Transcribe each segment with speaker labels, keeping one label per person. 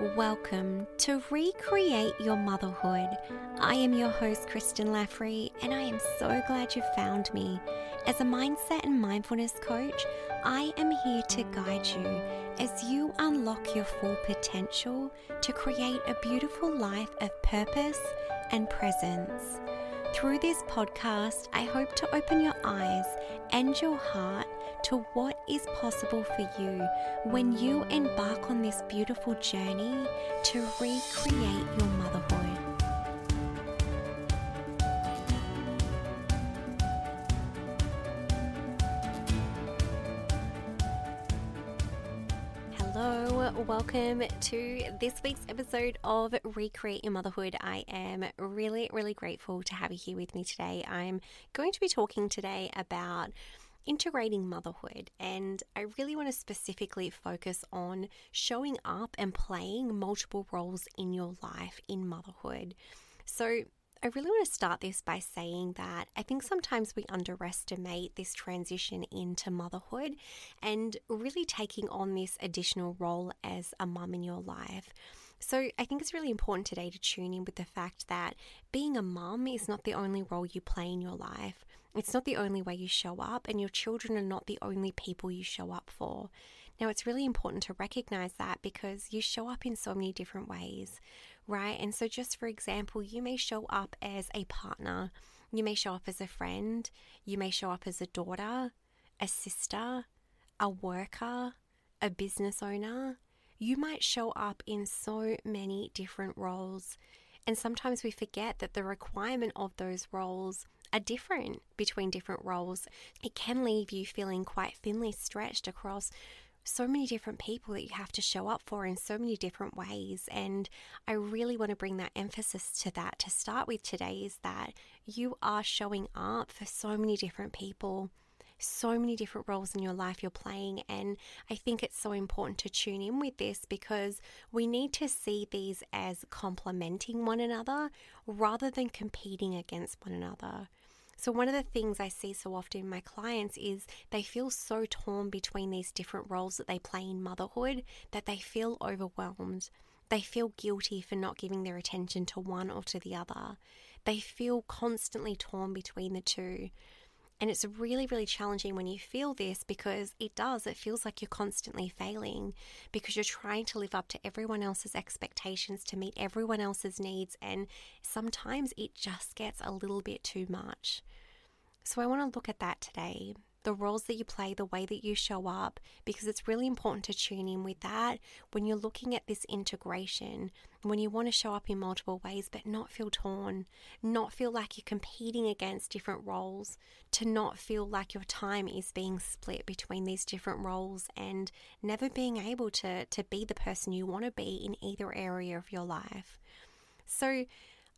Speaker 1: Welcome to Recreate Your Motherhood. I am your host, Kristen Laffrey, and I am so glad you found me. As a mindset and mindfulness coach, I am here to guide you as you unlock your full potential to create a beautiful life of purpose and presence. Through this podcast, I hope to open your eyes and your heart to what is possible for you when you embark on this beautiful journey to recreate your welcome to this week's episode of Recreate Your Motherhood. I am really, really grateful to have you here with me today. I'm going to be talking today about integrating motherhood. And I really want to specifically focus on showing up and playing multiple roles in your life in motherhood. So, I really want to start this by saying that I think sometimes we underestimate this transition into motherhood and really taking on this additional role as a mum in your life. So, I think it's really important today to tune in with the fact that being a mum is not the only role you play in your life. It's not the only way you show up, and your children are not the only people you show up for. Now, it's really important to recognize that because you show up in so many different ways, right? And so, just for example, you may show up as a partner, you may show up as a friend, you may show up as a daughter, a sister, a worker, a business owner. You might show up in so many different roles. And sometimes we forget that the requirement of those roles are different between different roles. It can leave you feeling quite thinly stretched across so many different people that you have to show up for in so many different ways. And I really want to bring that emphasis to that to start with today is that you are showing up for so many different people. So many different roles in your life you're playing, and I think it's so important to tune in with this because we need to see these as complementing one another rather than competing against one another. So, one of the things I see so often in my clients is they feel so torn between these different roles that they play in motherhood that they feel overwhelmed. They feel guilty for not giving their attention to one or to the other. They feel constantly torn between the two. And it's really, really challenging when you feel this because it does. It feels like you're constantly failing because you're trying to live up to everyone else's expectations, to meet everyone else's needs. And sometimes it just gets a little bit too much. So I want to look at that today the roles that you play, the way that you show up, because it's really important to tune in with that when you're looking at this integration, when you want to show up in multiple ways but not feel torn, not feel like you're competing against different roles, to not feel like your time is being split between these different roles and never being able to, to be the person you want to be in either area of your life. So,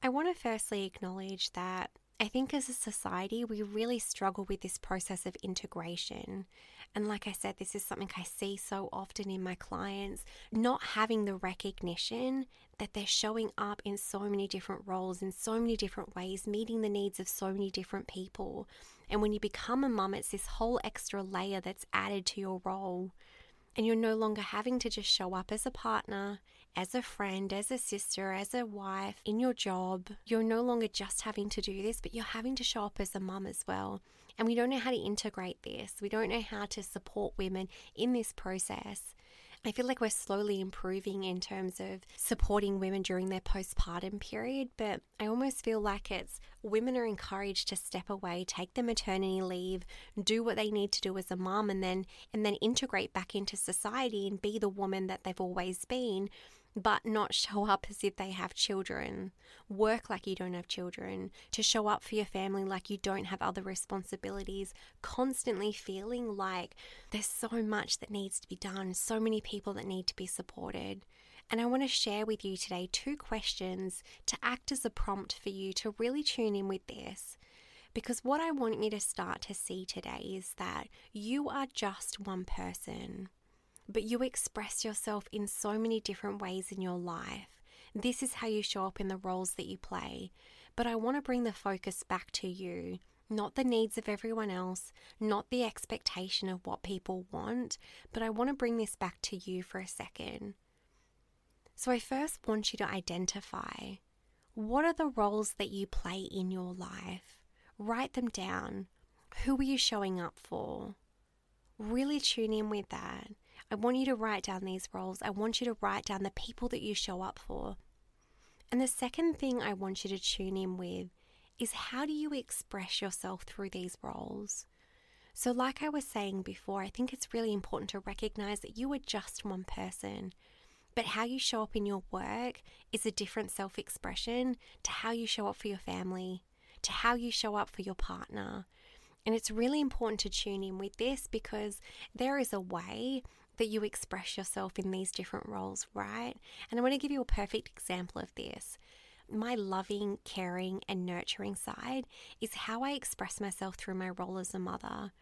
Speaker 1: I want to firstly acknowledge that I think as a society, we really struggle with this process of integration. And like I said, this is something I see so often in my clients, not having the recognition that they're showing up in so many different roles, in so many different ways, meeting the needs of so many different people. And when you become a mum, it's this whole extra layer that's added to your role. And you're no longer having to just show up as a partner as a friend, as a sister, as a wife, in your job. You're no longer just having to do this, but you're having to show up as a mum as well. And we don't know how to integrate this. We don't know how to support women in this process. I feel like we're slowly improving in terms of supporting women during their postpartum period, but I almost feel like it's women are encouraged to step away, take the maternity leave, do what they need to do as a mom and then and then integrate back into society and be the woman that they've always been but not show up as if they have children, work like you don't have children, to show up for your family like you don't have other responsibilities, constantly feeling like there's so much that needs to be done, so many people that need to be supported. And I want to share with you today two questions to act as a prompt for you to really tune in with this. Because what I want you to start to see today is that you are just one person but you express yourself in so many different ways in your life. This is how you show up in the roles that you play. But I want to bring the focus back to you, not the needs of everyone else, not the expectation of what people want, but I want to bring this back to you for a second. So I first want you to identify what are the roles that you play in your life? Write them down. Who are you showing up for? Really tune in with that. I want you to write down these roles. I want you to write down the people that you show up for. And the second thing I want you to tune in with is how do you express yourself through these roles? So, like I was saying before, I think it's really important to recognize that you are just one person. But how you show up in your work is a different self expression to how you show up for your family, to how you show up for your partner. And it's really important to tune in with this because there is a way that you express yourself in these different roles, right? And I want to give you a perfect example of this. My loving, caring, and nurturing side is how I express myself through my role as a mother.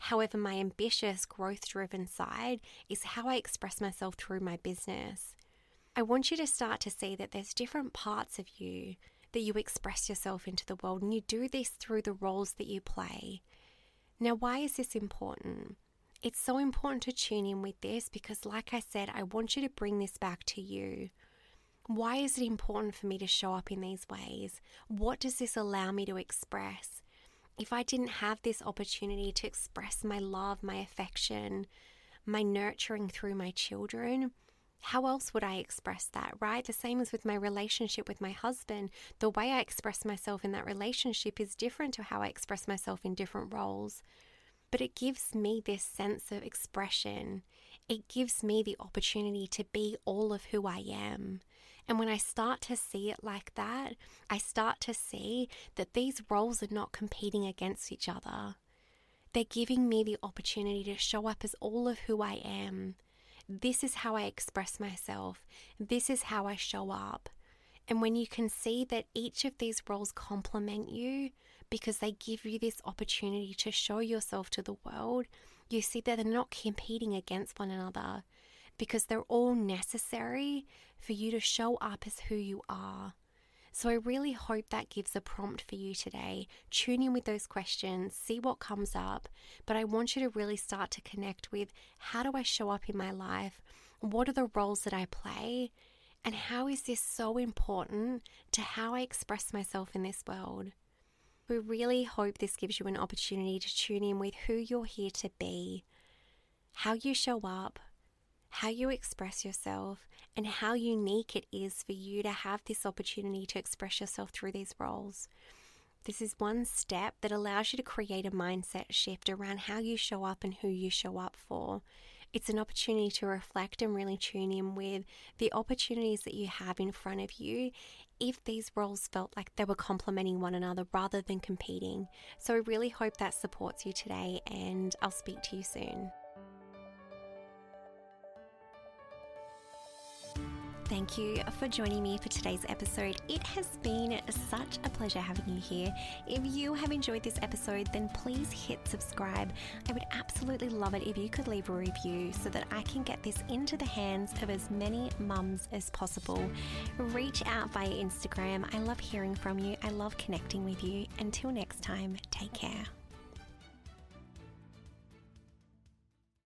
Speaker 1: However, my ambitious, growth driven side is how I express myself through my business. I want you to start to see that there's different parts of you that you express yourself into the world, and you do this through the roles that you play. Now, why is this important? It's so important to tune in with this because, like I said, I want you to bring this back to you. Why is it important for me to show up in these ways? What does this allow me to express? If I didn't have this opportunity to express my love, my affection, my nurturing through my children, how else would I express that, right? The same as with my relationship with my husband. The way I express myself in that relationship is different to how I express myself in different roles. But it gives me this sense of expression. It gives me the opportunity to be all of who I am. And when I start to see it like that, I start to see that these roles are not competing against each other. They're giving me the opportunity to show up as all of who I am this is how I express myself. This is how I show up. And when you can see that each of these roles complement you because they give you this opportunity to show yourself to the world, you see that they're not competing against one another because they're all necessary for you to show up as who you are. So I really hope that gives a prompt for you today. Tune in with those questions, see what comes up, but I want you to really start to connect with how do I show up in my life? What are the roles that I play? And how is this so important to how I express myself in this world? We really hope this gives you an opportunity to tune in with who you're here to be, how you show up, how you express yourself, and how unique it is for you to have this opportunity to express yourself through these roles. This is one step that allows you to create a mindset shift around how you show up and who you show up for. It's an opportunity to reflect and really tune in with the opportunities that you have in front of you if these roles felt like they were complementing one another rather than competing. So I really hope that supports you today, and I'll speak to you soon. Thank you for joining me for today's episode. It has been such a pleasure having you here. If you have enjoyed this episode, then please hit subscribe. I would absolutely love it if you could leave a review so that I can get this into the hands of as many mums as possible. Reach out via Instagram. I love hearing from you, I love connecting with you. Until next time, take care.